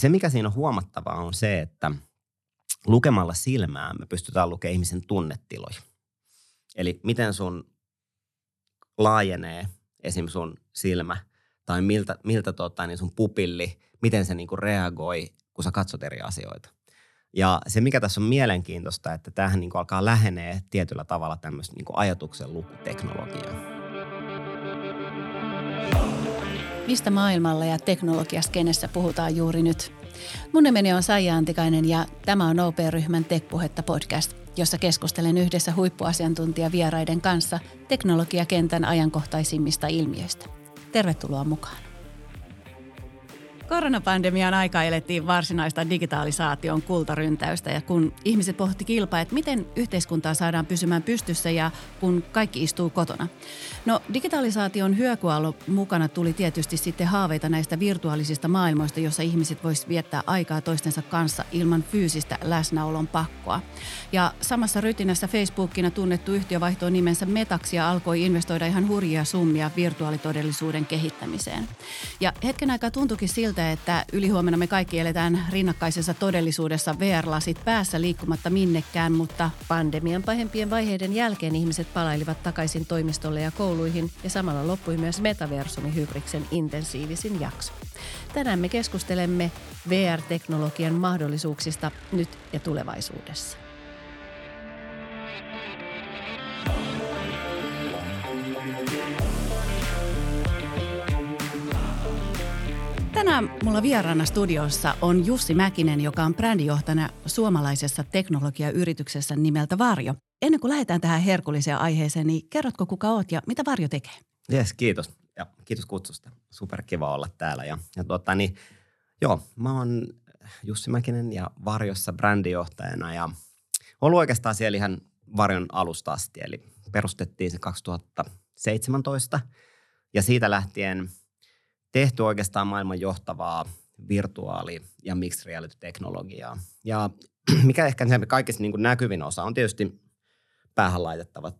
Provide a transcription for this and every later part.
se, mikä siinä on huomattavaa, on se, että lukemalla silmää me pystytään lukemaan ihmisen tunnetiloja. Eli miten sun laajenee esim. sun silmä tai miltä, miltä tota, niin sun pupilli, miten se niinku reagoi, kun sä katsot eri asioita. Ja se, mikä tässä on mielenkiintoista, että tähän niin alkaa lähenee tietyllä tavalla tämmöistä niin ajatuksen lukuteknologiaa. Mistä maailmalla ja teknologiaskenessä puhutaan juuri nyt? Mun nimeni on Saija Antikainen ja tämä on OP-ryhmän Tekpuhetta podcast, jossa keskustelen yhdessä huippuasiantuntijavieraiden kanssa teknologiakentän ajankohtaisimmista ilmiöistä. Tervetuloa mukaan. Koronapandemian aika elettiin varsinaista digitalisaation kultaryntäystä ja kun ihmiset pohti kilpaa, että miten yhteiskuntaa saadaan pysymään pystyssä ja kun kaikki istuu kotona. No digitalisaation hyökyaalo mukana tuli tietysti sitten haaveita näistä virtuaalisista maailmoista, jossa ihmiset voisivat viettää aikaa toistensa kanssa ilman fyysistä läsnäolon pakkoa. Ja samassa rytinässä Facebookina tunnettu yhtiö vaihtoi nimensä Metaksi ja alkoi investoida ihan hurjia summia virtuaalitodellisuuden kehittämiseen. Ja hetken aikaa tuntuikin siltä, siitä, että ylihuomenna me kaikki eletään rinnakkaisessa todellisuudessa VR-lasit päässä liikkumatta minnekään, mutta pandemian pahempien vaiheiden jälkeen ihmiset palailivat takaisin toimistolle ja kouluihin ja samalla loppui myös Metaversumi Hybriksen intensiivisin jakso. Tänään me keskustelemme VR-teknologian mahdollisuuksista nyt ja tulevaisuudessa. Tänään mulla vieraana studiossa on Jussi Mäkinen, joka on brändijohtajana suomalaisessa teknologiayrityksessä nimeltä Varjo. Ennen kuin lähdetään tähän herkulliseen aiheeseen, niin kerrotko kuka oot ja mitä Varjo tekee? Yes, kiitos. Ja kiitos kutsusta. Super kiva olla täällä. Ja, ja tuota, niin, joo, mä oon Jussi Mäkinen ja Varjossa brändijohtajana ja ollut oikeastaan siellä ihan Varjon alusta asti. Eli perustettiin se 2017 ja siitä lähtien – tehty oikeastaan maailman johtavaa virtuaali- ja mixed reality-teknologiaa. Ja mikä ehkä se kaikista niin kuin näkyvin osa on tietysti päähän laitettavat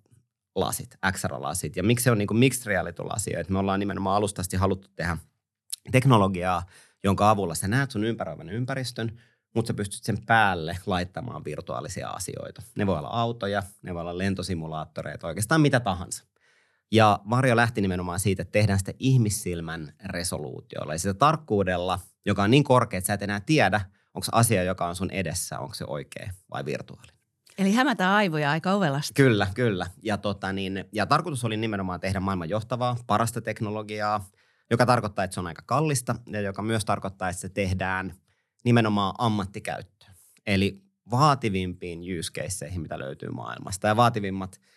lasit, XR-lasit. Ja miksi se on niin kuin mixed reality-lasi? Että me ollaan nimenomaan alustasti haluttu tehdä teknologiaa, jonka avulla sä näet sun ympäröivän ympäristön, mutta sä pystyt sen päälle laittamaan virtuaalisia asioita. Ne voi olla autoja, ne voi olla lentosimulaattoreita, oikeastaan mitä tahansa. Ja Varjo lähti nimenomaan siitä, että tehdään sitä ihmissilmän resoluutiolla ja sitä tarkkuudella, joka on niin korkea, että sä et enää tiedä, onko se asia, joka on sun edessä, onko se oikea vai virtuaalinen. Eli hämätään aivoja aika ovelasti. Kyllä, kyllä. Ja, tota niin, ja tarkoitus oli nimenomaan tehdä maailman johtavaa, parasta teknologiaa, joka tarkoittaa, että se on aika kallista ja joka myös tarkoittaa, että se tehdään nimenomaan ammattikäyttöön. Eli vaativimpiin use caseihin, mitä löytyy maailmasta. Ja vaativimmat –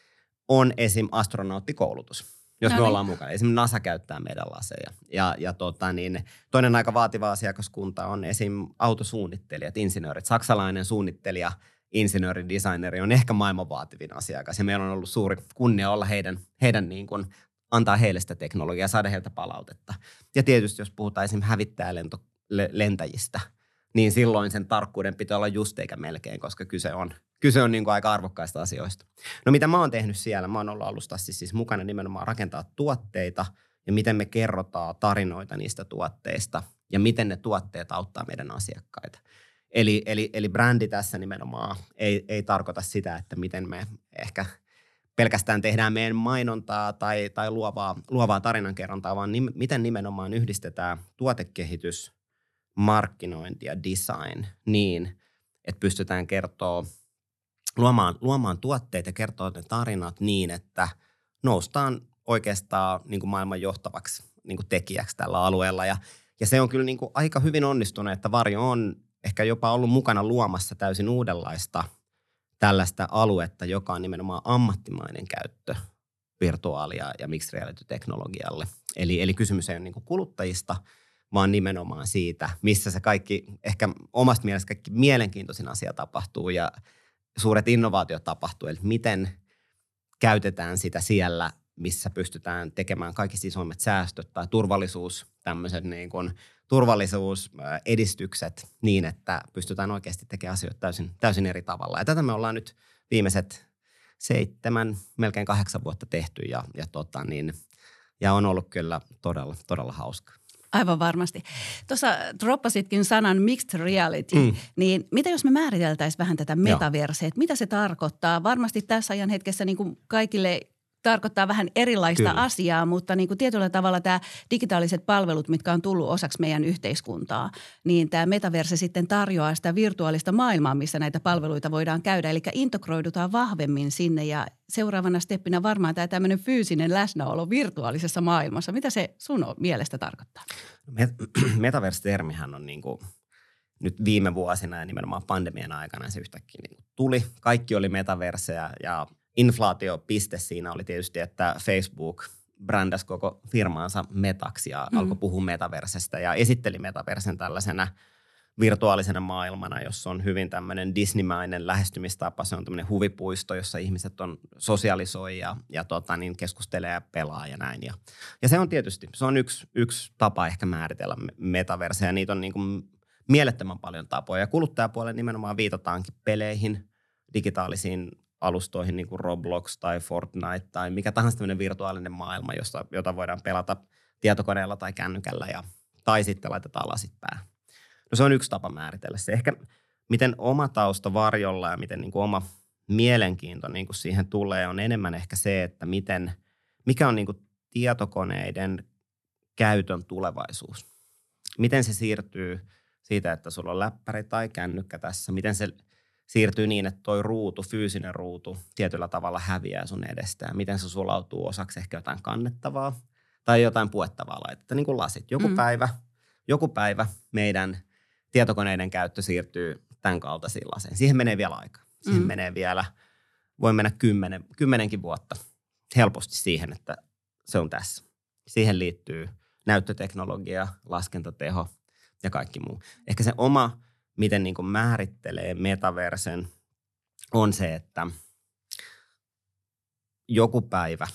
on esim. astronauttikoulutus, jos no me niin. ollaan mukana. Esim. NASA käyttää meidän laseja. Ja, ja tota niin, toinen aika vaativa asiakaskunta on esim. autosuunnittelijat, insinöörit. Saksalainen suunnittelija, insinööri, designeri on ehkä maailman vaativin asiakas. Ja meillä on ollut suuri kunnia olla heidän, heidän niin kuin, antaa heille sitä teknologiaa, saada heiltä palautetta. Ja tietysti jos puhutaan esim. hävittäjälentäjistä – niin silloin sen tarkkuuden pitää olla just eikä melkein, koska kyse on, kyse on niin kuin aika arvokkaista asioista. No mitä mä oon tehnyt siellä? Mä oon ollut alusta siis, siis mukana nimenomaan rakentaa tuotteita ja miten me kerrotaan tarinoita niistä tuotteista ja miten ne tuotteet auttaa meidän asiakkaita. Eli, eli, eli brändi tässä nimenomaan ei, ei tarkoita sitä, että miten me ehkä pelkästään tehdään meidän mainontaa tai, tai luovaa, luovaa tarinankerrontaa, vaan nim, miten nimenomaan yhdistetään tuotekehitys – markkinointi ja design niin, että pystytään kertoa, luomaan, luomaan tuotteita ja kertoa ne tarinat niin, että noustaan oikeastaan niin kuin maailman johtavaksi niin kuin tekijäksi tällä alueella. Ja, ja se on kyllä niin kuin aika hyvin onnistunut, että Varjo on ehkä jopa ollut mukana luomassa täysin uudenlaista tällaista aluetta, joka on nimenomaan ammattimainen käyttö virtuaalia ja mixed reality-teknologialle. Eli, eli kysymys ei ole niin kuluttajista – vaan nimenomaan siitä, missä se kaikki, ehkä omasta mielestä kaikki mielenkiintoisin asia tapahtuu ja suuret innovaatiot tapahtuu, eli miten käytetään sitä siellä, missä pystytään tekemään kaikki isoimmat säästöt tai turvallisuus, tämmöiset niin kuin turvallisuusedistykset niin, että pystytään oikeasti tekemään asioita täysin, täysin eri tavalla. Ja tätä me ollaan nyt viimeiset seitsemän, melkein kahdeksan vuotta tehty ja, ja, tota niin, ja on ollut kyllä todella, todella hauska. Aivan varmasti. Tuossa droppasitkin sanan mixed reality, mm. niin mitä jos me määriteltäisiin vähän tätä metaverseä, mitä se tarkoittaa? Varmasti tässä ajan hetkessä niin kuin kaikille tarkoittaa vähän erilaista Kyllä. asiaa, mutta niin kuin tietyllä tavalla tämä digitaaliset palvelut, mitkä on tullut osaksi meidän yhteiskuntaa, niin tämä metaverse sitten tarjoaa sitä virtuaalista maailmaa, missä näitä palveluita voidaan käydä. Eli integroidutaan vahvemmin sinne ja seuraavana steppinä varmaan tämä tämmöinen fyysinen läsnäolo virtuaalisessa maailmassa. Mitä se sun mielestä tarkoittaa? Metaverse-termihän on niin kuin nyt viime vuosina ja nimenomaan pandemian aikana se yhtäkkiä niin tuli. Kaikki oli metaverseja ja inflaatiopiste siinä oli tietysti, että Facebook brändäsi koko firmaansa metaksi ja mm. alkoi puhua metaversestä ja esitteli metaversen tällaisena virtuaalisena maailmana, jossa on hyvin tämmöinen Disneymainen lähestymistapa. Se on tämmöinen huvipuisto, jossa ihmiset on sosialisoi ja, ja tota, niin keskustelee ja pelaa ja näin. Ja, ja se on tietysti, se on yksi, yksi tapa ehkä määritellä metaverseja. Niitä on niin kuin mielettömän paljon tapoja. Ja kuluttajapuolella nimenomaan viitataankin peleihin, digitaalisiin alustoihin niin kuin Roblox tai Fortnite tai mikä tahansa tämmöinen virtuaalinen maailma, josta, jota voidaan pelata tietokoneella tai kännykällä ja, tai sitten laitetaan lasit päähän. No se on yksi tapa määritellä se. Ehkä miten oma tausta varjolla ja miten niin kuin oma mielenkiinto niin kuin siihen tulee on enemmän ehkä se, että miten, mikä on niin kuin tietokoneiden käytön tulevaisuus. Miten se siirtyy siitä, että sulla on läppäri tai kännykkä tässä, miten se siirtyy niin, että toi ruutu, fyysinen ruutu tietyllä tavalla häviää sun edestään. Miten se sulautuu osaksi ehkä jotain kannettavaa tai jotain puettavaa laitetta, niin kuin lasit. Joku mm. päivä, joku päivä meidän tietokoneiden käyttö siirtyy tämän kaltaisiin laseihin. Siihen menee vielä aika. Siihen mm. menee vielä, voi mennä kymmenen, kymmenenkin vuotta helposti siihen, että se on tässä. Siihen liittyy näyttöteknologia, laskentateho ja kaikki muu. Ehkä se oma miten niin kuin määrittelee metaversen, on se, että joku päivä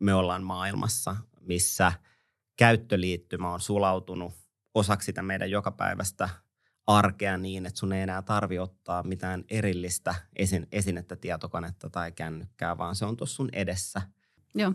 me ollaan maailmassa, missä käyttöliittymä on sulautunut osaksi sitä meidän jokapäiväistä arkea niin, että sun ei enää tarvi ottaa mitään erillistä esin, esinettä, tietokonetta tai kännykkää, vaan se on tuossa sun edessä – Joo.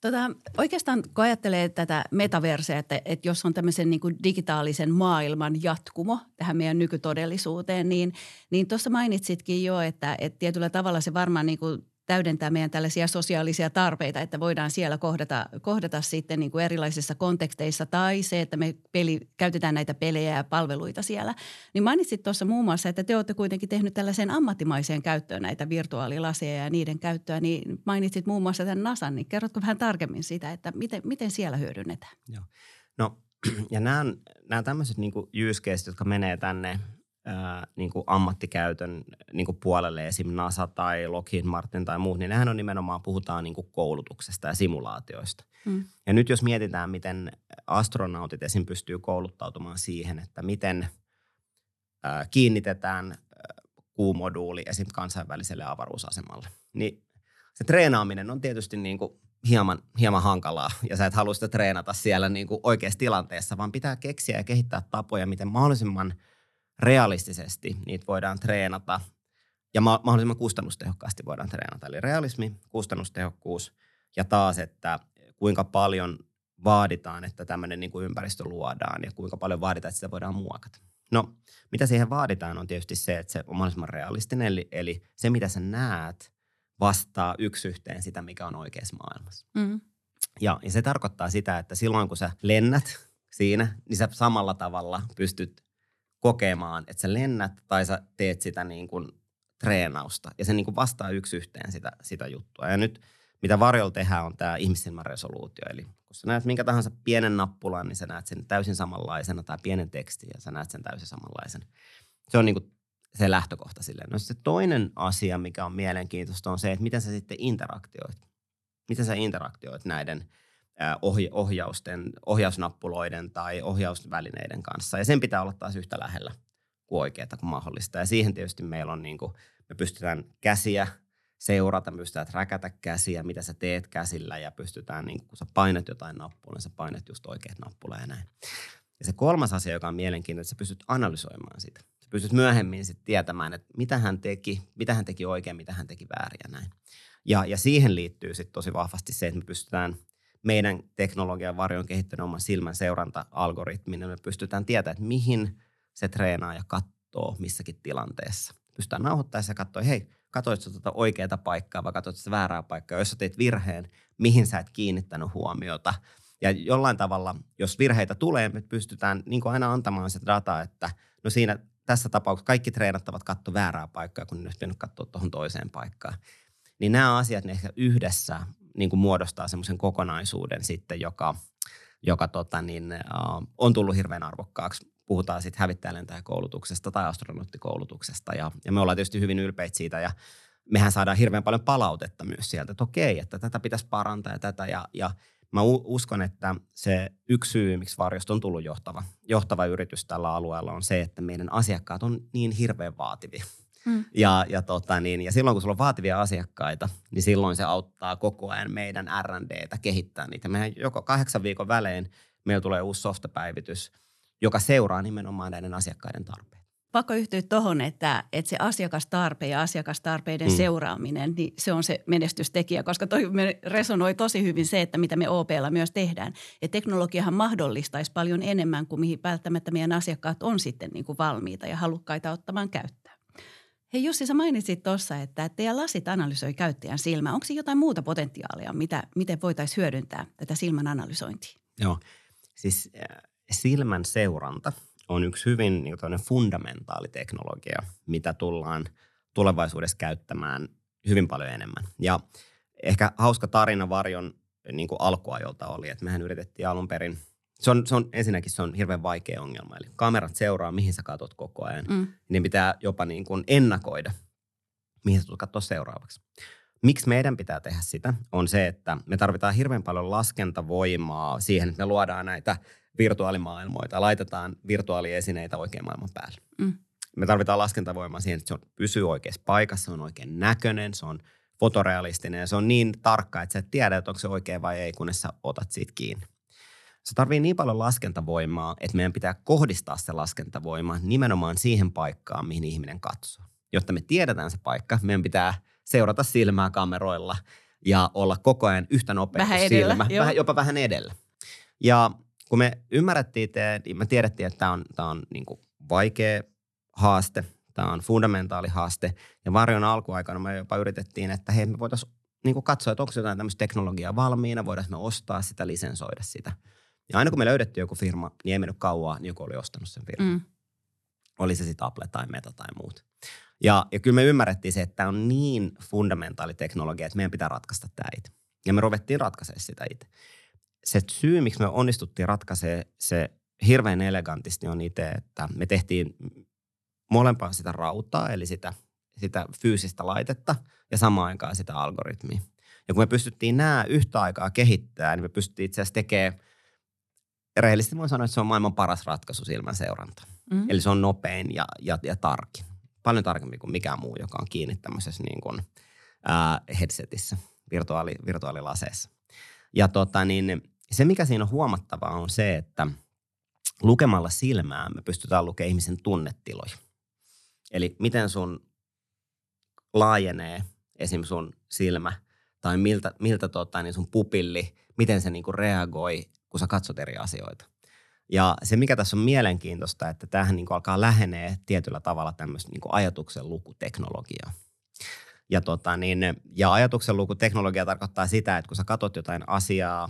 Tota, oikeastaan kun ajattelee tätä metaverseä, että, että jos on tämmöisen niin kuin digitaalisen maailman jatkumo tähän meidän nykytodellisuuteen, niin, niin tuossa mainitsitkin jo, että, että tietyllä tavalla se varmaan niin kuin täydentää meidän tällaisia sosiaalisia tarpeita, että voidaan siellä kohdata, kohdata sitten niin kuin erilaisissa konteksteissa tai se, että me peli, käytetään näitä pelejä ja palveluita siellä. Niin mainitsit tuossa muun muassa, että te olette kuitenkin tehnyt tällaiseen ammattimaiseen käyttöön näitä virtuaalilaseja ja niiden käyttöä, niin mainitsit muun muassa tämän NASAn, niin kerrotko vähän tarkemmin sitä, että miten, miten siellä hyödynnetään? Joo. No ja nämä, nämä tämmöiset niin use cases, jotka menee tänne ää, niin kuin ammattikäytön niin kuin puolelle, esim. NASA tai Lockheed Martin tai muut, niin nehän on nimenomaan, puhutaan niin kuin koulutuksesta ja simulaatioista. Mm. Ja nyt jos mietitään, miten astronautit esim. pystyy kouluttautumaan siihen, että miten ää, kiinnitetään kuumoduuli esim. kansainväliselle avaruusasemalle, niin se treenaaminen on tietysti niin kuin hieman, hieman hankalaa ja sä et halua sitä treenata siellä niin kuin oikeassa tilanteessa, vaan pitää keksiä ja kehittää tapoja, miten mahdollisimman – realistisesti niitä voidaan treenata ja mahdollisimman kustannustehokkaasti voidaan treenata. Eli realismi, kustannustehokkuus ja taas, että kuinka paljon vaaditaan, että tämmöinen niin kuin ympäristö luodaan ja kuinka paljon vaaditaan, että sitä voidaan muokata. No, mitä siihen vaaditaan on tietysti se, että se on mahdollisimman realistinen, eli, eli se mitä sä näet vastaa yksi yhteen sitä, mikä on oikeassa maailmassa. Mm. Ja, ja se tarkoittaa sitä, että silloin kun sä lennät siinä, niin sä samalla tavalla pystyt kokemaan, että sä lennät tai sä teet sitä niin kuin treenausta. Ja se niin kuin vastaa yksi yhteen sitä, sitä juttua. Ja nyt mitä varjolla tehdään on tämä ihmissilmän resoluutio. Eli kun sä näet minkä tahansa pienen nappulan, niin sä näet sen täysin samanlaisena tai pienen tekstin ja sä näet sen täysin samanlaisen. Se on niin kuin se lähtökohta silleen. No se toinen asia, mikä on mielenkiintoista, on se, että miten sä sitten interaktioit. Miten sä interaktioit näiden – ohjausten, ohjausnappuloiden tai ohjausvälineiden kanssa. Ja sen pitää olla taas yhtä lähellä kuin oikeaa kuin mahdollista. Ja siihen tietysti meillä on, niin kuin, me pystytään käsiä seurata, me pystytään räkätä käsiä, mitä sä teet käsillä ja pystytään, niin kun sä painat jotain nappulaa, niin sä painat just oikeat nappulaa ja näin. Ja se kolmas asia, joka on mielenkiintoinen, että sä pystyt analysoimaan sitä. Sä pystyt myöhemmin sitten tietämään, että mitä hän teki, mitä hän teki oikein, mitä hän teki väärin ja näin. Ja, ja siihen liittyy sitten tosi vahvasti se, että me pystytään – meidän teknologian varjo on kehittänyt oman silmän seuranta-algoritmin, ja me pystytään tietämään, että mihin se treenaaja katsoo missäkin tilanteessa. Pystytään nauhoittamaan ja katsoa, hei, katsoitko tuota oikeaa paikkaa vai katsoitko sitä väärää paikkaa. Jos sä teet virheen, mihin sä et kiinnittänyt huomiota. Ja jollain tavalla, jos virheitä tulee, me pystytään niin kuin aina antamaan se data, että no siinä tässä tapauksessa kaikki treenattavat katto väärää paikkaa, kun ne olisi pitänyt katsoa tuohon toiseen paikkaan. Niin nämä asiat, ne ehkä yhdessä niin kuin muodostaa semmoisen kokonaisuuden sitten, joka, joka tota niin, uh, on tullut hirveän arvokkaaksi. Puhutaan sitten hävittäjälentäjäkoulutuksesta tai astronauttikoulutuksesta ja, ja me ollaan tietysti hyvin ylpeitä siitä ja mehän saadaan hirveän paljon palautetta myös sieltä, että okei, että tätä pitäisi parantaa ja tätä ja, ja mä uskon, että se yksi syy, miksi Varjosta on tullut johtava, johtava yritys tällä alueella on se, että meidän asiakkaat on niin hirveän vaativia. Mm. Ja, ja, tota niin, ja silloin kun sulla on vaativia asiakkaita, niin silloin se auttaa koko ajan meidän R&Dtä kehittää niitä. Mehän joko kahdeksan viikon välein meillä tulee uusi softapäivitys, joka seuraa nimenomaan näiden asiakkaiden tarpeita pakko yhtyä tuohon, että, että se asiakastarpe ja asiakastarpeiden mm. seuraaminen, niin se on se menestystekijä, koska toi resonoi tosi hyvin se, että mitä me OPlla myös tehdään. Ja teknologiahan mahdollistaisi paljon enemmän kuin mihin välttämättä meidän asiakkaat on sitten niin kuin valmiita ja halukkaita ottamaan käyttöön. Hei Jussi, sä mainitsit tuossa, että teidän lasit analysoi käyttäjän silmää. Onko jotain muuta potentiaalia, mitä, miten voitaisiin hyödyntää tätä silmän analysointia? Joo, siis äh, silmän seuranta – on yksi hyvin niin fundamentaali teknologia, mitä tullaan tulevaisuudessa käyttämään hyvin paljon enemmän. Ja ehkä hauska tarina Varjon niin kuin alkuajolta oli, että mehän yritettiin alun perin, se on, se on, ensinnäkin se on hirveän vaikea ongelma, eli kamerat seuraa, mihin sä katot koko ajan. Mm. Niin pitää jopa niin kuin ennakoida, mihin sä tulet katsoa seuraavaksi. Miksi meidän pitää tehdä sitä, on se, että me tarvitaan hirveän paljon laskentavoimaa siihen, että me luodaan näitä virtuaalimaailmoita, laitetaan virtuaaliesineitä oikein maailman päälle. Mm. Me tarvitaan laskentavoimaa siihen, että se on, pysyy oikeassa paikassa, se on oikein näköinen, se on fotorealistinen ja se on niin tarkka, että sä et tiedä, että onko se oikein vai ei, kunnes sä otat siitä kiinni. Se tarvii niin paljon laskentavoimaa, että meidän pitää kohdistaa se laskentavoima nimenomaan siihen paikkaan, mihin ihminen katsoo. Jotta me tiedetään se paikka, meidän pitää seurata silmää kameroilla ja olla koko ajan yhtä nopea vähän edellä, silmä, vähän, jopa vähän edellä. Ja kun me ymmärrettiin, että me tiedettiin, että tämä on, tämä on niin kuin vaikea haaste, tämä on fundamentaali haaste. Ja varjon alkuaikana me jopa yritettiin, että hei, me voitaisiin niin kuin katsoa, että onko jotain tämmöistä teknologiaa valmiina, voidaan me ostaa sitä, lisensoida sitä. Ja aina kun me löydettiin joku firma, niin ei mennyt kauaa, niin joku oli ostanut sen firman. Mm. Oli se sitten Apple tai Meta tai muut. Ja, ja kyllä me ymmärrettiin se, että tämä on niin fundamentaali teknologia, että meidän pitää ratkaista tämä itse. Ja me ruvettiin ratkaisemaan sitä itse se syy, miksi me onnistuttiin ratkaisemaan se hirveän elegantisti on itse, että me tehtiin molempaa sitä rautaa, eli sitä, sitä fyysistä laitetta ja samaan aikaan sitä algoritmia. Ja kun me pystyttiin nämä yhtä aikaa kehittämään, niin me pystyttiin itse asiassa tekemään, rehellisesti voin sanoa, että se on maailman paras ratkaisu silmän seuranta. Mm-hmm. Eli se on nopein ja, ja, ja tarkin. Paljon tarkemmin kuin mikään muu, joka on kiinni tämmöisessä niin kuin, ää, headsetissä, virtuaali, virtuaalilaseessa. Ja tota, niin, se, mikä siinä on huomattavaa, on se, että lukemalla silmää me pystytään lukemaan ihmisen tunnetiloja. Eli miten sun laajenee esim. sun silmä tai miltä, miltä tota, niin sun pupilli, miten se niinku reagoi, kun sä katsot eri asioita. Ja se, mikä tässä on mielenkiintoista, että tähän niinku alkaa lähenee tietyllä tavalla tämmöistä niinku ajatuksen lukuteknologiaa. Ja, tota, niin, ja ajatuksen lukuteknologia tarkoittaa sitä, että kun sä katsot jotain asiaa,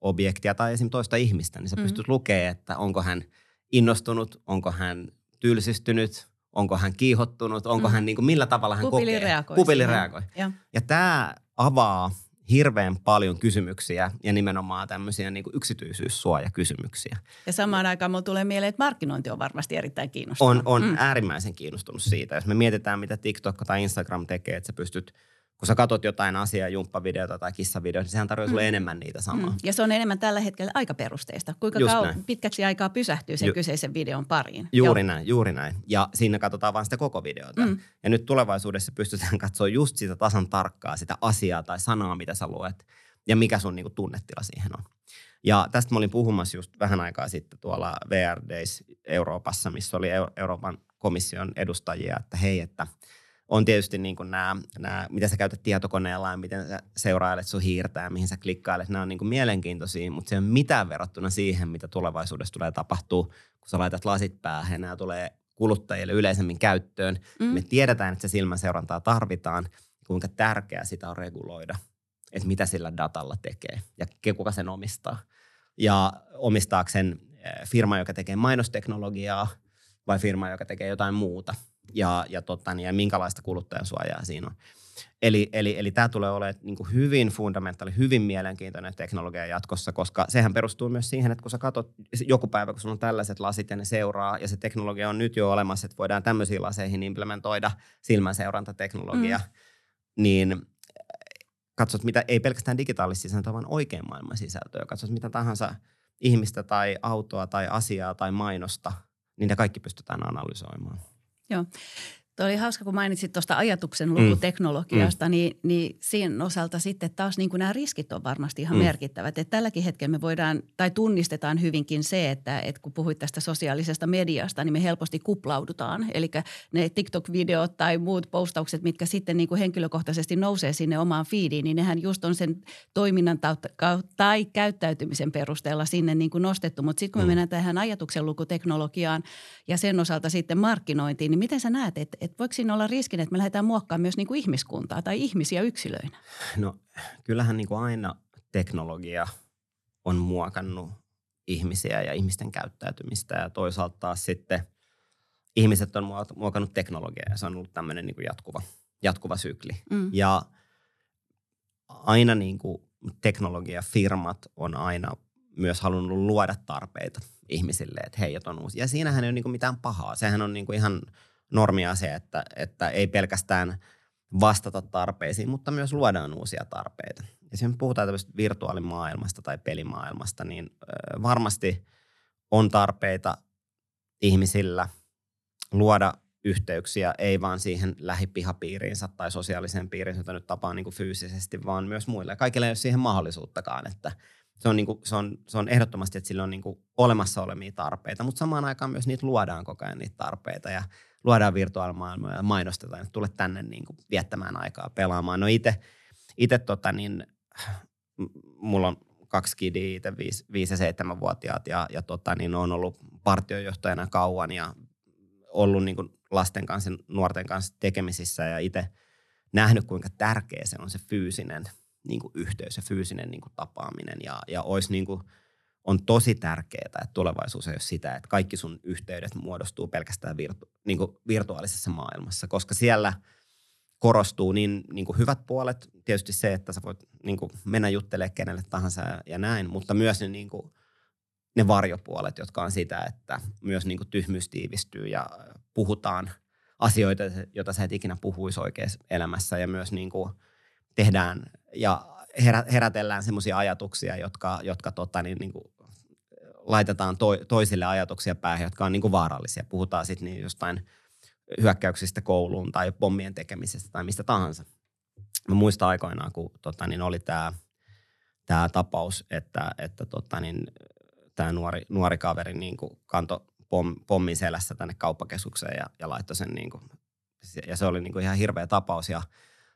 objektia tai esimerkiksi toista ihmistä, niin sä mm. pystyt lukemaan, että onko hän innostunut, onko hän tylsistynyt, onko hän kiihottunut, onko mm. hän niin kuin, millä tavalla hän Pupili kokee. Reagoi Pupili reagoi. Ja, ja tämä avaa hirveän paljon kysymyksiä ja nimenomaan tämmöisiä niin yksityisyyssuojakysymyksiä. Ja samaan aikaan mulle tulee mieleen, että markkinointi on varmasti erittäin kiinnostunut. On, on mm. äärimmäisen kiinnostunut siitä. Jos me mietitään, mitä TikTok tai Instagram tekee, että sä pystyt – kun sä katot jotain asiaa, jumppavideota tai kissavideota, niin sehän tarjoaa sulle mm. enemmän niitä samaa. Mm. Ja se on enemmän tällä hetkellä aikaperusteista. Kuinka kau- pitkäksi aikaa pysähtyy sen Ju- kyseisen videon pariin? Juuri Joo. näin, juuri näin. Ja siinä katsotaan vain sitä koko videota. Mm. Ja nyt tulevaisuudessa pystytään katsoa just sitä tasan tarkkaa, sitä asiaa tai sanaa, mitä sä luet. Ja mikä sun niinku tunnetila siihen on. Ja tästä mä olin puhumassa just vähän aikaa sitten tuolla VR Days Euroopassa, missä oli Euroopan komission edustajia, että hei, että – on tietysti niin kuin nämä, nämä, miten sä käytät tietokoneella ja miten sä seurailet sun hiirtä ja mihin sä klikkailet. Nämä on niin kuin mielenkiintoisia, mutta se on mitään verrattuna siihen, mitä tulevaisuudessa tulee tapahtuu, kun sä laitat lasit päähän. Nämä tulee kuluttajille yleisemmin käyttöön. Mm. Me tiedetään, että se silmäseurantaa tarvitaan, kuinka tärkeää sitä on reguloida, että mitä sillä datalla tekee ja kuka sen omistaa. Ja omistaako sen eh, firma, joka tekee mainosteknologiaa vai firma, joka tekee jotain muuta – ja, ja, totta, niin, ja minkälaista kuluttajansuojaa siinä on. Eli, eli, eli tämä tulee olemaan niin kuin hyvin fundamentaali, hyvin mielenkiintoinen teknologia jatkossa, koska sehän perustuu myös siihen, että kun sä katsot joku päivä, kun sulla on tällaiset lasit ja ne seuraa, ja se teknologia on nyt jo olemassa, että voidaan tämmöisiin laseihin implementoida silmänseurantateknologia, mm. niin katsot mitä, ei pelkästään digitaalista sisältöä, vaan oikein maailman sisältöä. Katsot mitä tahansa ihmistä tai autoa tai asiaa tai mainosta, niin ne kaikki pystytään analysoimaan. Joo. Tuo oli hauska, kun mainitsit tuosta ajatuksen lukuteknologiasta, mm. niin, niin siinä osalta sitten taas niin kuin nämä riskit on varmasti ihan mm. merkittävät. Että tälläkin hetkellä me voidaan, tai tunnistetaan hyvinkin se, että, että kun puhuit tästä sosiaalisesta mediasta, niin me helposti kuplaudutaan. Eli ne TikTok-videot tai muut postaukset, mitkä sitten niin kuin henkilökohtaisesti nousee sinne omaan feediin, niin nehän just on sen toiminnan tai käyttäytymisen perusteella sinne niin kuin nostettu. Mutta sitten kun me mm. mennään tähän ajatuksen lukuteknologiaan ja sen osalta sitten markkinointiin, niin miten sä näet, että että voiko siinä olla riskin, että me lähdetään muokkaamaan myös niin kuin ihmiskuntaa tai ihmisiä yksilöinä? No kyllähän niin kuin aina teknologia on muokannut ihmisiä ja ihmisten käyttäytymistä ja toisaalta taas sitten ihmiset on muokannut teknologiaa ja se on ollut tämmöinen niin kuin jatkuva, jatkuva sykli. Mm. Ja aina niin kuin teknologiafirmat on aina myös halunnut luoda tarpeita ihmisille, että hei, on uusi. Ja siinähän ei ole niin kuin mitään pahaa. Sehän on niin kuin ihan normia se, että, että ei pelkästään vastata tarpeisiin, mutta myös luodaan uusia tarpeita. Ja jos puhutaan tämmöistä virtuaalimaailmasta tai pelimaailmasta, niin varmasti on tarpeita ihmisillä luoda yhteyksiä, ei vaan siihen lähipihapiiriinsä tai sosiaaliseen piiriin, jota nyt tapaa niin kuin fyysisesti, vaan myös muille. Kaikille ei ole siihen mahdollisuuttakaan, että se on, niin kuin, se on, se on ehdottomasti, että sillä on niin kuin olemassa olemia tarpeita, mutta samaan aikaan myös niitä luodaan koko ajan niitä tarpeita. Ja luodaan virtuaalimaailmoja ja mainostetaan, että tule tänne niin kuin viettämään aikaa pelaamaan. No itse, itse tota niin, mulla on kaksi kidiä itse, viisi, viisi ja seitsemänvuotiaat ja, ja tota, niin on ollut partiojohtajana kauan ja ollut niin kuin lasten kanssa nuorten kanssa tekemisissä ja itse nähnyt, kuinka tärkeä se on se fyysinen niin kuin yhteys ja fyysinen niin kuin tapaaminen ja, ja olisi niin kuin – on tosi tärkeää, että tulevaisuus ei ole sitä, että kaikki sun yhteydet muodostuu pelkästään virtu, niin kuin virtuaalisessa maailmassa, koska siellä korostuu niin, niin kuin hyvät puolet, tietysti se, että sä voit niin kuin mennä juttelemaan kenelle tahansa ja, näin, mutta myös ne, niin kuin, ne varjopuolet, jotka on sitä, että myös niin kuin tyhmyys tiivistyy ja puhutaan asioita, joita sä et ikinä puhuisi oikeassa elämässä. Ja myös niin kuin tehdään ja herätellään semmoisia ajatuksia, jotka, jotka tota, niin, niin kuin laitetaan to, toisille ajatuksia päähän, jotka on niin kuin vaarallisia. Puhutaan sitten niin jostain hyökkäyksistä kouluun tai pommien tekemisestä tai mistä tahansa. Mä muistan aikoinaan, kun tota, niin oli tämä tää tapaus, että, että tota, niin, tämä nuori, nuori kaveri niin kuin kantoi pom, pommin selässä tänne kauppakeskukseen ja, ja laittoi sen, niin kuin, ja se oli niin kuin ihan hirveä tapaus ja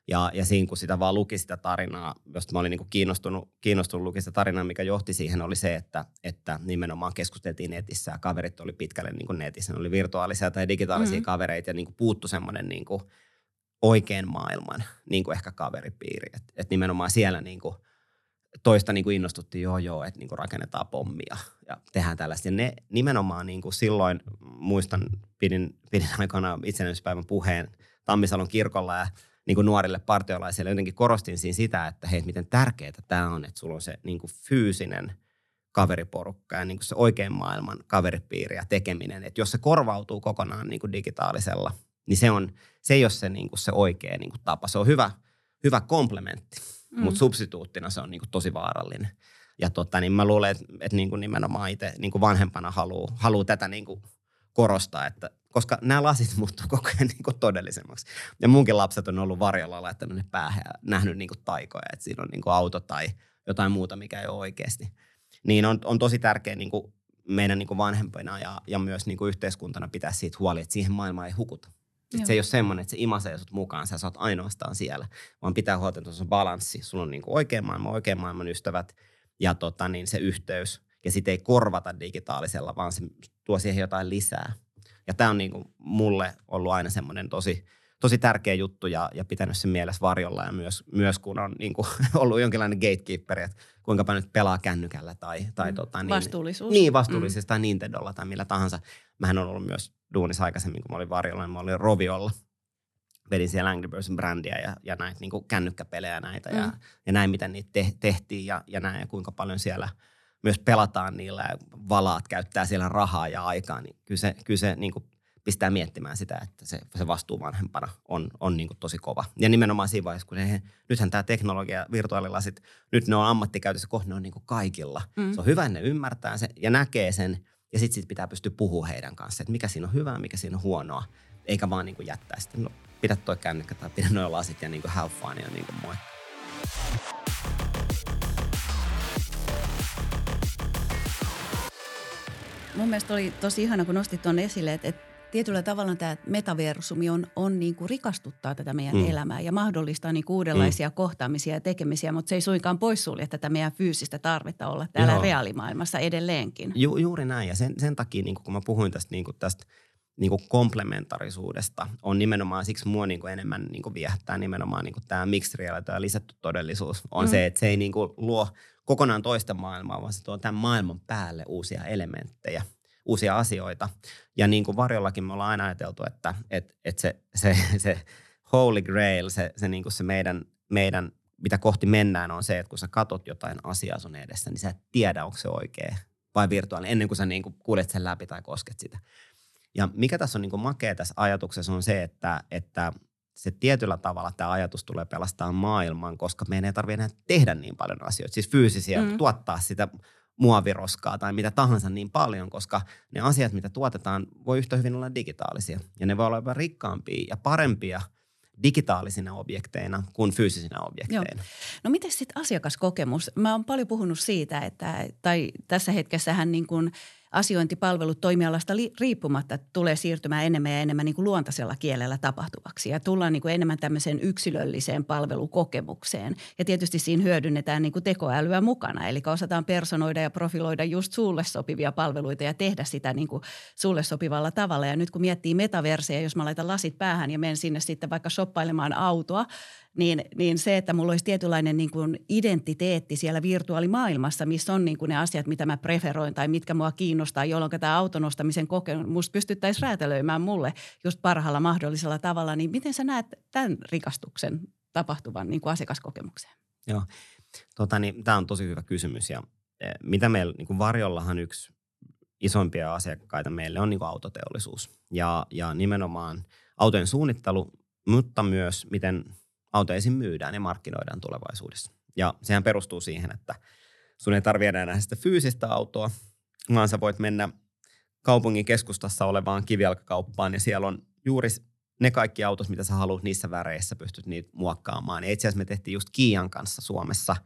ja, ja siinä kun sitä vaan luki sitä tarinaa, josta mä olin niin kiinnostunut, kiinnostunut luki sitä tarinaa, mikä johti siihen, oli se, että, että nimenomaan keskusteltiin netissä ja kaverit oli pitkälle niin netissä. Ne oli virtuaalisia tai digitaalisia mm-hmm. kavereita ja niin puuttu semmoinen niin oikean maailman niin kuin ehkä kaveripiiri. Että et nimenomaan siellä niin kuin toista niin kuin innostuttiin, joo joo, että niin kuin rakennetaan pommia ja tehdään tällaista. Ja ne nimenomaan niin kuin silloin, muistan, pidin, pidin aikoinaan itsenäisyyspäivän puheen Tammisalon kirkolla ja – niin kuin nuorille partiolaisille jotenkin korostin siinä sitä, että hei, miten tärkeää tämä on, että sulla on se niin kuin fyysinen kaveriporukka ja niin kuin se oikean maailman kaveripiiri ja tekeminen. Että jos se korvautuu kokonaan niin kuin digitaalisella, niin se, on, se ei ole se, niin kuin se oikea niin kuin tapa. Se on hyvä, hyvä komplementti, mm. mutta substituuttina se on niin kuin tosi vaarallinen. Ja tota, niin mä luulen, että, että niin kuin nimenomaan itse niin kuin vanhempana haluaa haluu tätä niin kuin korostaa, että koska nämä lasit muuttuu koko ajan niin kuin todellisemmaksi. Ja munkin lapset on ollut varjolla laittanut ne päähän ja nähnyt niin kuin taikoja, että siinä on niin kuin auto tai jotain muuta, mikä ei ole oikeasti. Niin on, on tosi tärkeää niin kuin meidän niin kuin vanhempina ja, ja myös niin kuin yhteiskuntana pitää siitä huoli, että siihen maailmaan ei hukuta. Et se ei ole semmoinen, että se imasee sut mukaan, sä saat ainoastaan siellä, vaan pitää huolta, että on balanssi. Sulla on niin kuin oikean maailman, oikean maailman ystävät ja tota, niin se yhteys. Ja sitä ei korvata digitaalisella, vaan se tuo siihen jotain lisää. Ja tämä on niin kuin mulle ollut aina semmoinen tosi, tosi tärkeä juttu ja, ja pitänyt sen mielessä varjolla ja myös, myös kun on niin kuin, ollut jonkinlainen gatekeeper, että kuinka nyt pelaa kännykällä tai, tai mm. tota, niin, vastuullisuus. Niin, vastuullisesti mm. tai Nintendolla tai millä tahansa. Mähän on ollut myös duunissa aikaisemmin, kun mä olin varjolla, niin mä olin Roviolla. Vedin siellä Angry Birdsin brändiä ja, ja näitä niin kuin kännykkäpelejä näitä mm. ja, ja näin, miten niitä te, tehtiin ja, ja näin ja kuinka paljon siellä myös pelataan niillä ja valaat käyttää siellä rahaa ja aikaa, niin kyllä se, kyllä se niin kuin pistää miettimään sitä, että se, se vastuu vanhempana on, on niin kuin tosi kova. Ja nimenomaan siinä vaiheessa, kun he, nythän tämä teknologia, virtuaalilasit, nyt ne on ammattikäytössä, kohta ne on niin kuin kaikilla. Mm. Se on hyvä, että ne ymmärtää sen ja näkee sen, ja sitten sit pitää pystyä puhumaan heidän kanssa, että mikä siinä on hyvää, mikä siinä on huonoa, eikä vaan niin kuin jättää sitä, no pidä toi kännykkä tai pidä noin lasit ja niin kuin have fun ja niin kuin moi. Mun mielestä oli tosi ihana, kun nostit tuon esille, että, että tietyllä tavalla tämä metaversumi on, on niin kuin rikastuttaa tätä meidän mm. elämää ja mahdollistaa niin kuin uudenlaisia mm. kohtaamisia ja tekemisiä, mutta se ei suinkaan poissulje tätä meidän fyysistä tarvetta olla täällä Joo. reaalimaailmassa edelleenkin. Ju, juuri näin ja sen, sen takia niin kuin kun mä puhuin tästä, niin kuin tästä niin kuin komplementarisuudesta on nimenomaan, siksi mua niin kuin enemmän niin kuin viehättää nimenomaan niin kuin tämä mixed reality ja lisätty todellisuus on mm. se, että se ei niin kuin luo kokonaan toista maailmaa, vaan se tuo tämän maailman päälle uusia elementtejä – uusia asioita. Ja niin kuin varjollakin me ollaan aina ajateltu, että, että, että se, se, se holy grail, se, se, niin kuin se meidän, meidän, mitä kohti mennään, on se, että kun sä katot jotain asiaa sun edessä, niin sä et tiedä, onko se oikea vai virtuaalinen, ennen kuin sä niin kuin kuljet sen läpi tai kosket sitä. Ja mikä tässä on niin kuin makea tässä ajatuksessa on se, että, että se tietyllä tavalla tämä ajatus tulee pelastaa maailman, koska meidän ei tarvitse enää tehdä niin paljon asioita, siis fyysisiä, mm. tuottaa sitä muoviroskaa tai mitä tahansa niin paljon, koska ne asiat, mitä tuotetaan, voi yhtä hyvin olla digitaalisia. Ja ne voi olla jopa rikkaampia ja parempia digitaalisina objekteina kuin fyysisinä objekteina. Joo. No miten sitten asiakaskokemus? Mä oon paljon puhunut siitä, että tai tässä hetkessähän niin kuin – asiointipalvelut toimialasta li- riippumatta tulee siirtymään enemmän ja enemmän niin kuin luontaisella kielellä tapahtuvaksi. Ja tullaan niin kuin enemmän tämmöiseen yksilölliseen palvelukokemukseen. Ja tietysti siinä hyödynnetään niin kuin tekoälyä mukana. Eli osataan personoida ja profiloida just sulle sopivia palveluita ja tehdä sitä niin kuin sulle sopivalla tavalla. Ja nyt kun miettii metaverseja, jos mä laitan lasit päähän ja menen sinne sitten vaikka shoppailemaan autoa, niin, niin se, että mulla olisi tietynlainen niin kuin identiteetti siellä virtuaalimaailmassa, missä on niin kuin ne asiat, mitä mä preferoin tai mitkä mua kiinnostaa, jolloin tämä autonostamisen kokemus pystyttäisiin räätälöimään mulle just parhaalla mahdollisella tavalla, niin miten sä näet tämän rikastuksen tapahtuvan niin kuin asiakaskokemukseen? Joo, tota, niin, tämä on tosi hyvä kysymys ja e, mitä meillä niin kuin varjollahan yksi isompia asiakkaita meille on niin kuin autoteollisuus ja, ja nimenomaan autojen suunnittelu, mutta myös miten auto ensin myydään ja markkinoidaan tulevaisuudessa. Ja sehän perustuu siihen, että sun ei tarvitse enää sitä fyysistä autoa, vaan sä voit mennä kaupungin keskustassa olevaan kivijalkakauppaan ja siellä on juuri ne kaikki autot, mitä sä haluat niissä väreissä, pystyt niitä muokkaamaan. Itse asiassa me tehtiin just Kian kanssa Suomessa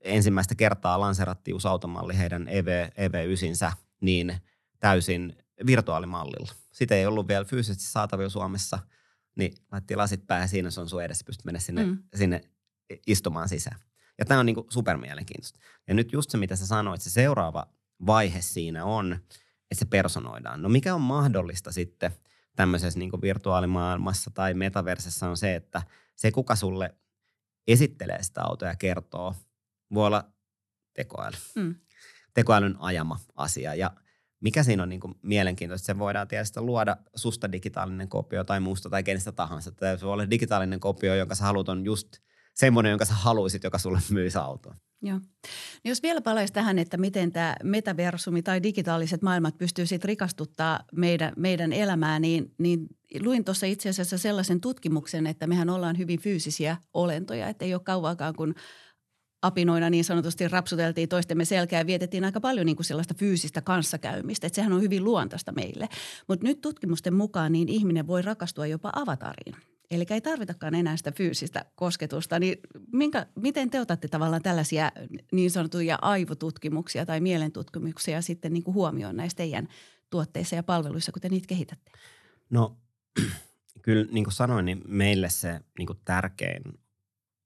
ensimmäistä kertaa lanserattiin uusi automalli heidän EV, EV9, niin täysin virtuaalimallilla. Sitä ei ollut vielä fyysisesti saatavilla Suomessa – niin laitettiin lasit päähän, siinä se on sun edessä, pystyt mennä sinne, mm. sinne istumaan sisään. Ja tämä on niinku supermielenkiintoista. Ja nyt just se, mitä sä sanoit, se seuraava vaihe siinä on, että se personoidaan. No mikä on mahdollista sitten tämmöisessä niinku virtuaalimaailmassa tai metaversessa on se, että se kuka sulle esittelee sitä autoa ja kertoo, voi olla tekoäly. Mm. Tekoälyn ajama asia. Ja mikä siinä on niin kuin mielenkiintoista, se voidaan tietysti luoda susta digitaalinen kopio tai muusta tai kenestä tahansa. Tämä voi olla digitaalinen kopio, jonka sä haluat on just semmoinen, jonka sä haluaisit, joka sulle myisi autoa. Joo. No jos vielä palaisi tähän, että miten tämä metaversumi tai digitaaliset maailmat pystyy sitten rikastuttaa meidän, meidän elämää, niin, niin luin tuossa itse asiassa sellaisen tutkimuksen, että mehän ollaan hyvin fyysisiä olentoja, että ei ole kauaakaan, kun apinoina niin sanotusti rapsuteltiin toistemme selkää ja vietettiin aika paljon niin kuin sellaista fyysistä kanssakäymistä. Että sehän on hyvin luontaista meille. Mutta nyt tutkimusten mukaan niin ihminen voi rakastua jopa avatariin. Eli ei tarvitakaan enää sitä fyysistä kosketusta. Niin minkä, miten te otatte tavallaan tällaisia niin sanottuja aivotutkimuksia tai mielentutkimuksia sitten niin kuin huomioon näissä teidän tuotteissa ja palveluissa, kun te niitä kehitätte? No kyllä niin kuin sanoin, niin meille se niin kuin tärkein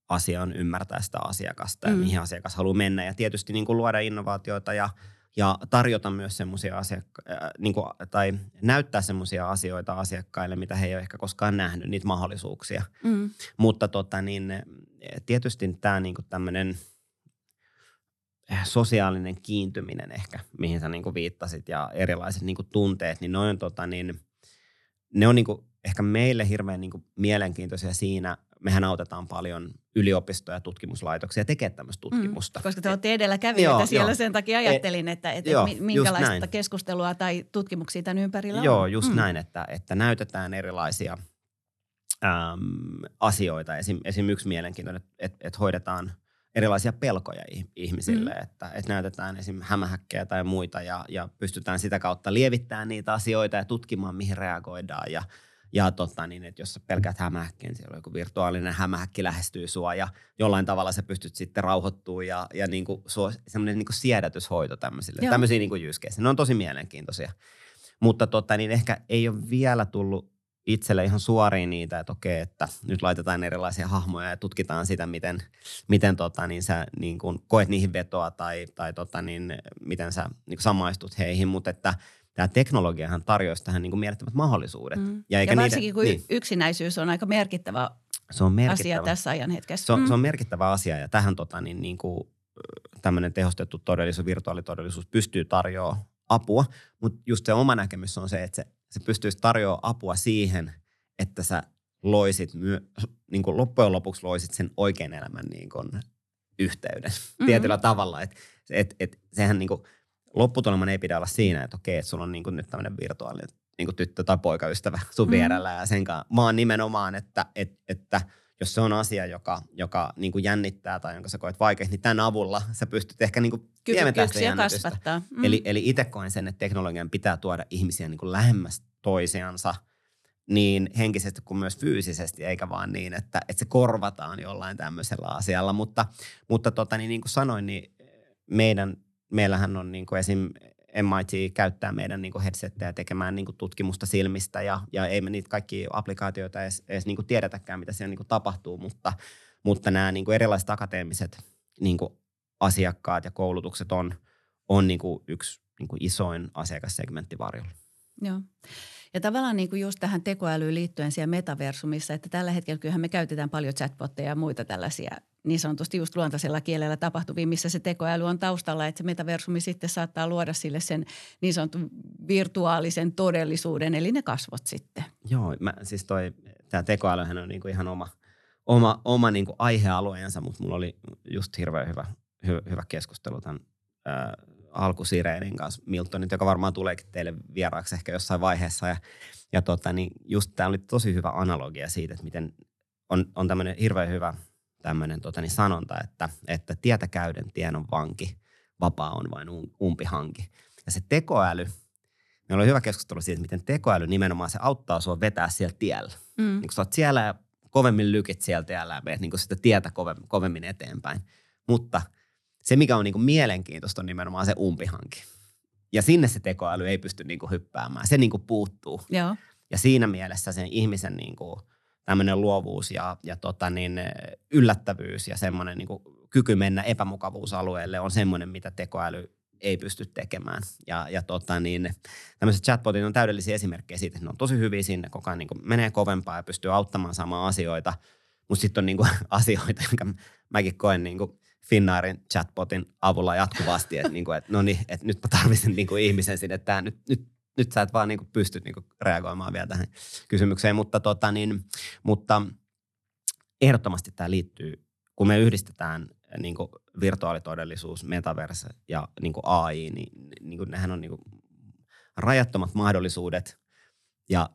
asia on ymmärtää sitä asiakasta ja mm. mihin asiakas haluaa mennä. Ja tietysti niin kuin luoda innovaatioita ja, ja tarjota myös semmoisia asiakka- äh, niin kuin, tai näyttää semmoisia asioita asiakkaille, mitä he ei ole ehkä koskaan nähnyt, niitä mahdollisuuksia. Mm. Mutta tota, niin, tietysti tämä niin tämmöinen äh, sosiaalinen kiintyminen ehkä, mihin sä niin kuin viittasit ja erilaiset niin kuin tunteet, niin noin tota, niin, ne on niin kuin ehkä meille hirveän niin kuin mielenkiintoisia siinä, mehän autetaan paljon yliopistoja ja tutkimuslaitoksia tekemään tämmöistä mm, tutkimusta. Mm, koska te olette edelläkävijöitä joo, siellä, joo. sen takia ajattelin, että, että joo, minkälaista keskustelua tai tutkimuksia tämän ympärillä on. Joo, just mm. näin, että, että näytetään erilaisia äm, asioita. Esim, esim. yksi mielenkiintoinen, että, että hoidetaan erilaisia pelkoja ihmisille, mm. että, että näytetään esim. hämähäkkejä tai muita ja, ja pystytään sitä kautta lievittämään niitä asioita ja tutkimaan, mihin reagoidaan ja – ja tota, niin, että jos sä pelkät hämähäkkiä, niin siellä on joku virtuaalinen hämähäkki lähestyy sua ja jollain tavalla sä pystyt sitten rauhoittumaan ja, ja niin kuin, semmoinen niin kuin siedätyshoito tämmöisille. Joo. Tämmöisiä niin kuin Ne on tosi mielenkiintoisia. Mutta tota, niin ehkä ei ole vielä tullut itselle ihan suoriin niitä, että okei, että nyt laitetaan erilaisia hahmoja ja tutkitaan sitä, miten, miten tota, niin sä niin kuin koet niihin vetoa tai, tai tota, niin, miten sä niin samaistut heihin, mutta että – tämä teknologiahan tarjoaisi tähän niin kuin mielettömät mahdollisuudet. Mm. Ja, eikä ja varsinkin niiden, kun niin. yksinäisyys on aika merkittävä, se on merkittävä asia tässä ajan hetkessä. Se on, mm. se on merkittävä asia ja tähän tota, niin, niin kuin, tämmöinen tehostettu todellisuus, virtuaalitodellisuus pystyy tarjoamaan apua, mutta just se oma näkemys on se, että se, se pystyisi tarjoamaan apua siihen, että sä loisit, myö, niin kuin loppujen lopuksi loisit sen oikean elämän niin kuin, yhteyden mm-hmm. tietyllä tavalla. Et, et, et, sehän niin kuin, lopputuleman ei pidä olla siinä, että okei, että sulla on niin kuin nyt tämmöinen virtuaalinen niin kuin tyttö- tai poikaystävä sun mm. vierellä ja sen kanssa, vaan nimenomaan, että, että, että jos se on asia, joka, joka niin kuin jännittää tai jonka sä koet vaikeaksi, niin tämän avulla sä pystyt ehkä niin kuin sitä kasvattaa. Mm. Eli, eli itse koen sen, että teknologian pitää tuoda ihmisiä niin kuin lähemmäs toisiansa niin henkisesti kuin myös fyysisesti, eikä vaan niin, että, että se korvataan jollain tämmöisellä asialla. Mutta, mutta tota, niin, niin kuin sanoin, niin meidän meillähän on niin kuin esim. MIT käyttää meidän niin headsettejä tekemään niin tutkimusta silmistä ja, ja ei me niitä kaikki applikaatioita edes, edes niin tiedetäkään, mitä siellä niin tapahtuu, mutta, mutta nämä niin erilaiset akateemiset niin asiakkaat ja koulutukset on, on niin yksi niin isoin asiakassegmentti varjolla. Joo. Ja tavallaan niin kuin just tähän tekoälyyn liittyen siellä metaversumissa, että tällä hetkellä kyllähän me käytetään paljon chatbotteja ja muita tällaisia niin sanotusti just luontaisella kielellä tapahtuvia, missä se tekoäly on taustalla, että se metaversumi sitten saattaa luoda sille sen niin sanotun virtuaalisen todellisuuden, eli ne kasvot sitten. Joo, mä, siis toi, tämä tekoälyhän on niinku ihan oma, oma, oma niinku aihealueensa, mutta mulla oli just hirveän hyvä, hy, hyvä keskustelu tämän alkusireenin kanssa Miltonit, joka varmaan tuleekin teille vieraaksi ehkä jossain vaiheessa. Ja, ja tota, niin just tämä oli tosi hyvä analogia siitä, että miten on, on tämmöinen hirveän hyvä tämmöinen tota, niin sanonta, että, että tietä käyden tien on vanki, vapaa on vain umpihanki. Ja se tekoäly, meillä oli hyvä keskustelu siitä, miten tekoäly nimenomaan se auttaa sua vetää siellä tiellä. Mm. Niin kun sä oot siellä ja kovemmin lykit sieltä tiellä ja meet niin sitä tietä kovemmin, kovemmin eteenpäin. Mutta – se, mikä on niin kuin mielenkiintoista, on nimenomaan se umpihanki. Ja sinne se tekoäly ei pysty niin kuin hyppäämään. Se niin kuin puuttuu. Joo. Ja siinä mielessä sen ihmisen niin kuin tämmöinen luovuus ja, ja tota niin, yllättävyys ja semmoinen niin kuin kyky mennä epämukavuusalueelle on semmoinen, mitä tekoäly ei pysty tekemään. Ja, ja tota niin, tämmöiset chatbotit on täydellisiä esimerkkejä siitä, että ne on tosi hyviä sinne, koko ajan niin kuin menee kovempaa ja pystyy auttamaan samaa asioita. Mutta sitten on niin kuin asioita, jotka mäkin koen niin kuin Finnaarin chatbotin avulla jatkuvasti, että, niin kuin, että no niin, että nyt mä tarvitsen niin kuin ihmisen sinne, että nyt, nyt, nyt sä et vaan niin kuin pysty niin kuin reagoimaan vielä tähän kysymykseen, mutta, tota niin, mutta ehdottomasti tämä liittyy, kun me yhdistetään niin kuin virtuaalitodellisuus, metaverse ja niin kuin AI, niin, niin kuin nehän on niin kuin rajattomat mahdollisuudet ja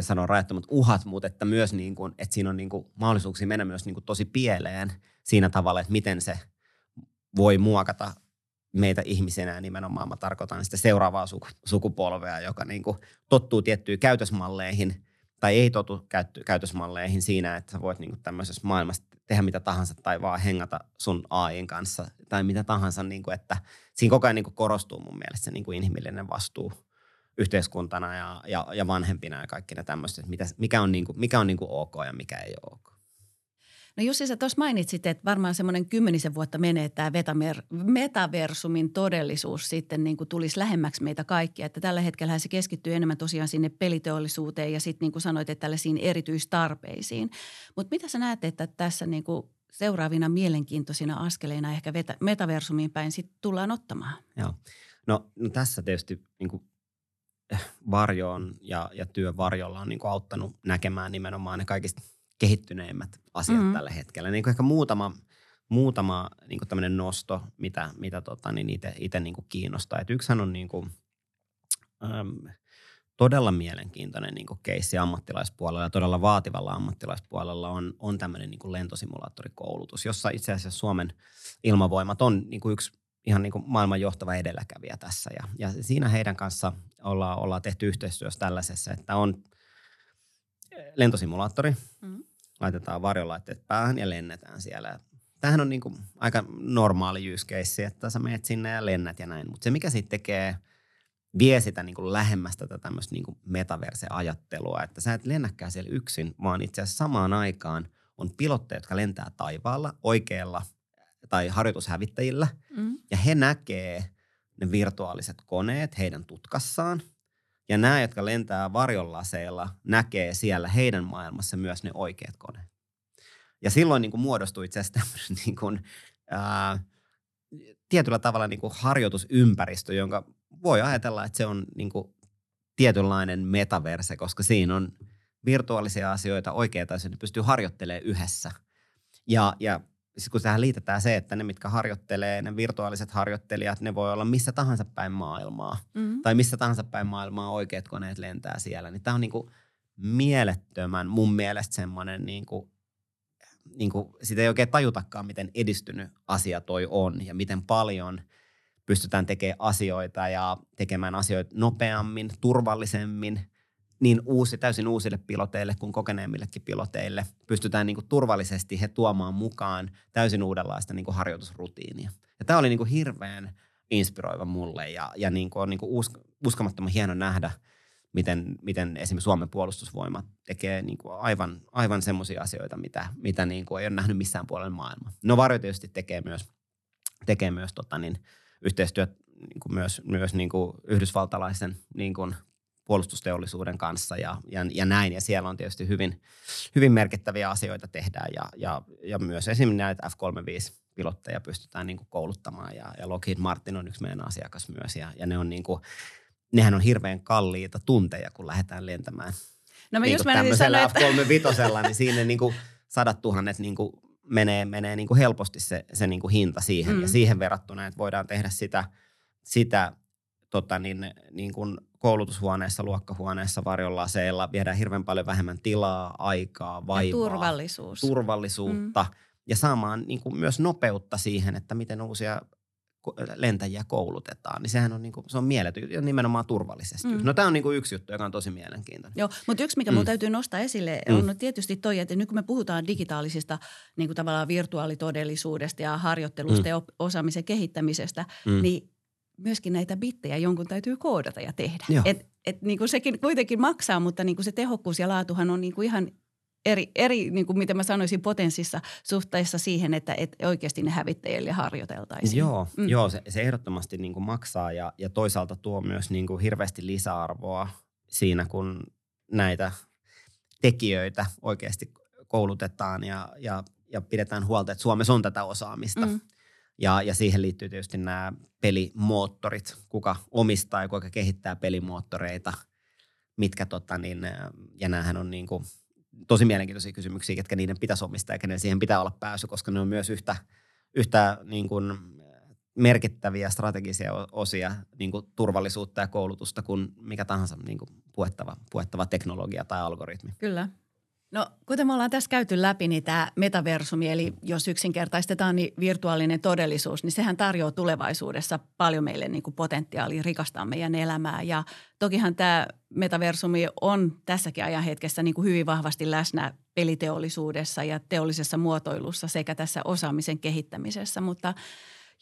sanoa rajattomat uhat, mutta että myös niin kuin, että siinä on niin kuin mahdollisuuksia mennä myös niin kuin tosi pieleen siinä tavalla, että miten se voi muokata meitä ihmisenä nimenomaan. Mä tarkoitan sitä seuraavaa sukupolvea, joka niin kuin tottuu tiettyihin käytösmalleihin tai ei totu käytösmalleihin siinä, että sä voit niin kuin tämmöisessä maailmassa tehdä mitä tahansa tai vaan hengata sun AIin kanssa tai mitä tahansa, niin kuin, että siinä koko ajan niin kuin korostuu mun mielestä se niin kuin inhimillinen vastuu yhteiskuntana ja, ja, ja vanhempina ja kaikki ne tämmöiset, mitä, mikä on, niin kuin, mikä on niin kuin ok ja mikä ei ole ok. No Jussi, sä tuossa mainitsit, että varmaan semmoinen kymmenisen vuotta menee, että tämä metaversumin todellisuus sitten niin kuin tulisi lähemmäksi meitä kaikkia. Että tällä hetkellä se keskittyy enemmän tosiaan sinne peliteollisuuteen ja sitten niin kuin sanoit, että tällaisiin erityistarpeisiin. Mutta mitä sä näet, että tässä niin kuin seuraavina mielenkiintoisina askeleina ehkä metaversumiin päin sitten tullaan ottamaan? Joo. No, no tässä tietysti niin kuin eh, varjoon ja, ja työ varjolla on niin kuin auttanut näkemään nimenomaan ne kaikista – kehittyneimmät asiat mm-hmm. tällä hetkellä. Niin kuin ehkä muutama, muutama niin kuin tämmöinen nosto, mitä, mitä tota, niin itse, itse niin kuin kiinnostaa. Et yksihän on niin kuin, äm, todella mielenkiintoinen niin kuin keissi ammattilaispuolella ja todella vaativalla ammattilaispuolella on, on tämmöinen niin kuin lentosimulaattorikoulutus, jossa itse asiassa Suomen ilmavoimat on niin kuin yksi ihan niin kuin maailman johtava edelläkävijä tässä. Ja, ja siinä heidän kanssa ollaan, ollaan tehty yhteistyössä tällaisessa, että on lentosimulaattori, mm. laitetaan varjolaitteet päähän ja lennetään siellä. Tämähän on niin kuin aika normaali use case, että sä menet sinne ja lennät ja näin. Mutta se, mikä sitten tekee, vie sitä niin kuin lähemmästä tätä tämmöistä niin metaverse-ajattelua, että sä et lennäkään siellä yksin, vaan itse asiassa samaan aikaan on pilotteja, jotka lentää taivaalla oikealla tai harjoitushävittäjillä, mm. ja he näkee ne virtuaaliset koneet heidän tutkassaan – ja nämä, jotka lentää varjonlaseilla, näkee siellä heidän maailmassa myös ne oikeat koneet. Ja silloin niin kuin muodostui itse asiassa niin kuin, ää, tietyllä tavalla niin kuin harjoitusympäristö, jonka voi ajatella, että se on niin kuin tietynlainen metaverse, koska siinä on virtuaalisia asioita, oikeita asioita, pystyy harjoittelemaan yhdessä. Ja, ja siis kun tähän liitetään se, että ne, mitkä harjoittelee, ne virtuaaliset harjoittelijat, ne voi olla missä tahansa päin maailmaa. Mm-hmm. Tai missä tahansa päin maailmaa oikeat koneet lentää siellä. Niin tämä on niinku mielettömän mun mielestä semmoinen, niinku, niinku, sitä ei oikein tajutakaan, miten edistynyt asia toi on ja miten paljon pystytään tekemään asioita ja tekemään asioita nopeammin, turvallisemmin – niin uusi, täysin uusille piloteille kuin kokeneemmillekin piloteille pystytään niin kuin turvallisesti he tuomaan mukaan täysin uudenlaista niin kuin harjoitusrutiinia. Ja tämä oli niin kuin hirveän inspiroiva mulle ja, ja niin kuin on niin kuin usk, uskomattoman hieno nähdä, miten, miten esimerkiksi Suomen puolustusvoimat tekee niin kuin aivan, aivan semmoisia asioita, mitä, mitä niin kuin ei ole nähnyt missään puolella maailmaa. No Varjo tietysti tekee myös, tekee myös tota niin, yhteistyöt niin kuin myös, myös niin kuin yhdysvaltalaisen niin kuin puolustusteollisuuden kanssa ja, ja, ja näin. Ja siellä on tietysti hyvin, hyvin merkittäviä asioita tehdään ja, ja, ja myös esimerkiksi näitä F-35-pilotteja pystytään niin kuin kouluttamaan ja, ja Lockheed Martin on yksi meidän asiakas myös ja, ja ne on niin kuin, nehän on hirveän kalliita tunteja, kun lähdetään lentämään. No mä niin just tämmöisellä F-35, niin siinä niin kuin sadat tuhannet niin kuin menee, menee niin kuin helposti se, se niin kuin hinta siihen. Mm. Ja siihen verrattuna, että voidaan tehdä sitä, sitä tota niin, niin kuin koulutushuoneessa, luokkahuoneessa, varjonlaseilla, viedään hirveän paljon vähemmän tilaa, aikaa, vaivaa. Ja turvallisuus. Turvallisuutta. Mm. Ja saamaan niin kuin myös nopeutta siihen, että miten uusia lentäjiä koulutetaan, niin sehän on, niin kuin, se on mieletön ja nimenomaan turvallisesti. Mm. No tämä on niin kuin yksi juttu, joka on tosi mielenkiintoinen. Joo, mutta yksi, mikä mm. täytyy nostaa esille, mm. on tietysti toi, että nyt kun me puhutaan digitaalisista niin kuin tavallaan virtuaalitodellisuudesta ja harjoittelusta mm. ja osaamisen kehittämisestä, mm. niin myöskin näitä bittejä jonkun täytyy koodata ja tehdä. Et, et niin kuin sekin kuitenkin maksaa, mutta niin kuin se tehokkuus ja laatuhan on niin kuin ihan eri, eri niin kuin mitä mä sanoisin, potenssissa suhteessa siihen, että et oikeasti ne hävittäjille harjoiteltaisiin. Joo, mm. joo se, se ehdottomasti niin kuin maksaa ja, ja toisaalta tuo myös niin kuin hirveästi lisäarvoa siinä, kun näitä tekijöitä oikeasti koulutetaan ja, ja, ja pidetään huolta, että Suomessa on tätä osaamista. Mm. Ja, ja siihen liittyy tietysti nämä pelimoottorit, kuka omistaa ja kuka kehittää pelimoottoreita, mitkä tota niin, ja näähän on niin kuin tosi mielenkiintoisia kysymyksiä, ketkä niiden pitäisi omistaa ja kenen siihen pitää olla pääsy, koska ne on myös yhtä, yhtä niin kuin merkittäviä strategisia osia niin kuin turvallisuutta ja koulutusta kuin mikä tahansa niin kuin puettava, puettava teknologia tai algoritmi. Kyllä. No kuten me ollaan tässä käyty läpi, niin tämä metaversumi, eli jos yksinkertaistetaan, niin virtuaalinen todellisuus, niin sehän tarjoaa tulevaisuudessa paljon meille niin kuin potentiaalia rikastaa meidän elämää. Ja tokihan tämä metaversumi on tässäkin ajanhetkessä niin kuin hyvin vahvasti läsnä peliteollisuudessa ja teollisessa muotoilussa sekä tässä osaamisen kehittämisessä, mutta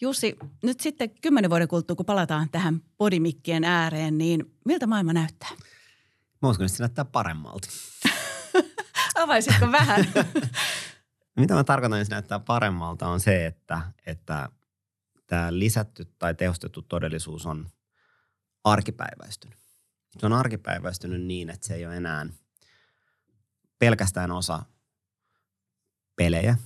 Jussi, nyt sitten kymmenen vuoden kuluttua, kun palataan tähän podimikkien ääreen, niin miltä maailma näyttää? Mä uskon, että se näyttää paremmalta. Avaisitko vähän? Mitä mä tarkoitan, se näyttää paremmalta, on se, että, että tämä lisätty tai tehostettu todellisuus on arkipäiväistynyt. Se on arkipäiväistynyt niin, että se ei ole enää pelkästään osa pelejä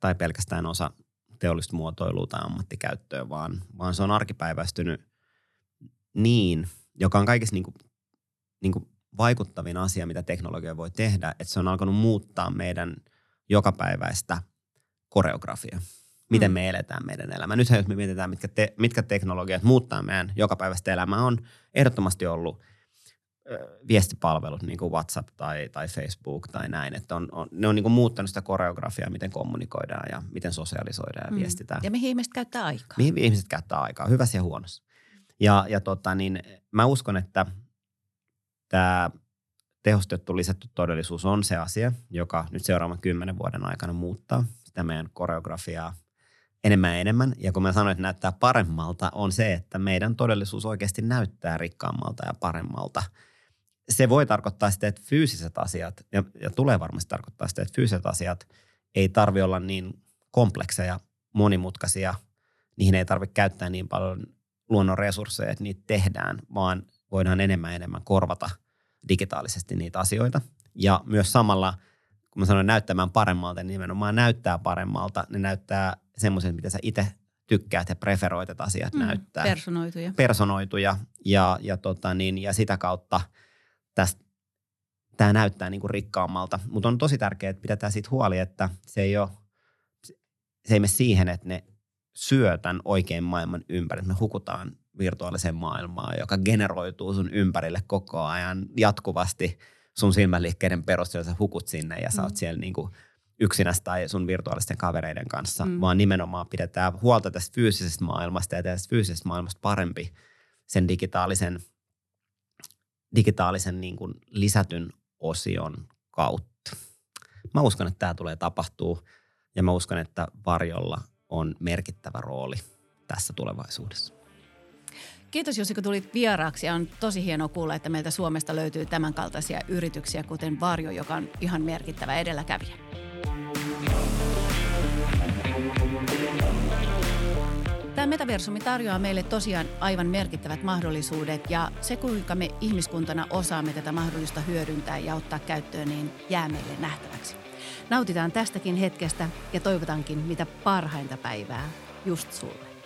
tai pelkästään osa teollista muotoilua tai ammattikäyttöä, vaan, vaan se on arkipäiväistynyt niin, joka on kaikissa niin kuin, niin kuin vaikuttavin asia, mitä teknologia voi tehdä, että se on alkanut muuttaa meidän jokapäiväistä koreografiaa. Miten mm. me eletään meidän elämää. Nythän jos me mietitään, mitkä, te, mitkä teknologiat muuttaa meidän jokapäiväistä elämää, on ehdottomasti ollut viestipalvelut, niin kuin WhatsApp tai, tai Facebook tai näin, että on, on, ne on niin kuin muuttanut sitä koreografiaa, miten kommunikoidaan ja miten sosiaalisoidaan ja mm. viestitään. Ja mihin ihmiset käyttää aikaa. Mihin ihmiset käyttää aikaa, hyvässä ja huonossa. Ja, ja tota, niin mä uskon, että tämä tehostettu, lisätty todellisuus on se asia, joka nyt seuraavan kymmenen vuoden aikana muuttaa sitä meidän koreografiaa enemmän ja enemmän. Ja kun mä sanoin, että näyttää paremmalta, on se, että meidän todellisuus oikeasti näyttää rikkaammalta ja paremmalta. Se voi tarkoittaa sitä, että fyysiset asiat, ja, ja tulee varmasti tarkoittaa sitä, että fyysiset asiat ei tarvi olla niin komplekseja, monimutkaisia, niihin ei tarvitse käyttää niin paljon luonnon resursseja, että niitä tehdään, vaan voidaan enemmän ja enemmän korvata digitaalisesti niitä asioita. Ja myös samalla, kun mä sanoin näyttämään paremmalta, niin nimenomaan näyttää paremmalta. Ne näyttää semmoisen, mitä sä itse tykkäät ja preferoit, että asiat mm, näyttää. Personoituja. Personoituja. Ja, ja, tota niin, ja sitä kautta tästä tämä näyttää niin kuin rikkaammalta. Mutta on tosi tärkeää, että pidetään siitä huoli, että se ei, ole, se ei mene siihen, että ne syö tämän oikein maailman ympäri. Me hukutaan virtuaaliseen maailmaan, joka generoituu sun ympärille koko ajan jatkuvasti sun silmäliikkeiden perusteella. Sä hukut sinne ja sä oot mm. siellä niin kuin yksinässä tai sun virtuaalisten kavereiden kanssa, mm. vaan nimenomaan pidetään huolta tästä fyysisestä maailmasta ja tästä fyysisestä maailmasta parempi sen digitaalisen, digitaalisen niin kuin lisätyn osion kautta. Mä uskon, että tämä tulee tapahtuu ja mä uskon, että varjolla on merkittävä rooli tässä tulevaisuudessa. Kiitos Jussi, kun tulit vieraaksi. On tosi hienoa kuulla, että meiltä Suomesta löytyy tämänkaltaisia yrityksiä, kuten Varjo, joka on ihan merkittävä edelläkävijä. Tämä metaversumi tarjoaa meille tosiaan aivan merkittävät mahdollisuudet ja se kuinka me ihmiskuntana osaamme tätä mahdollista hyödyntää ja ottaa käyttöön, niin jää meille nähtäväksi. Nautitaan tästäkin hetkestä ja toivotankin mitä parhainta päivää just sulle.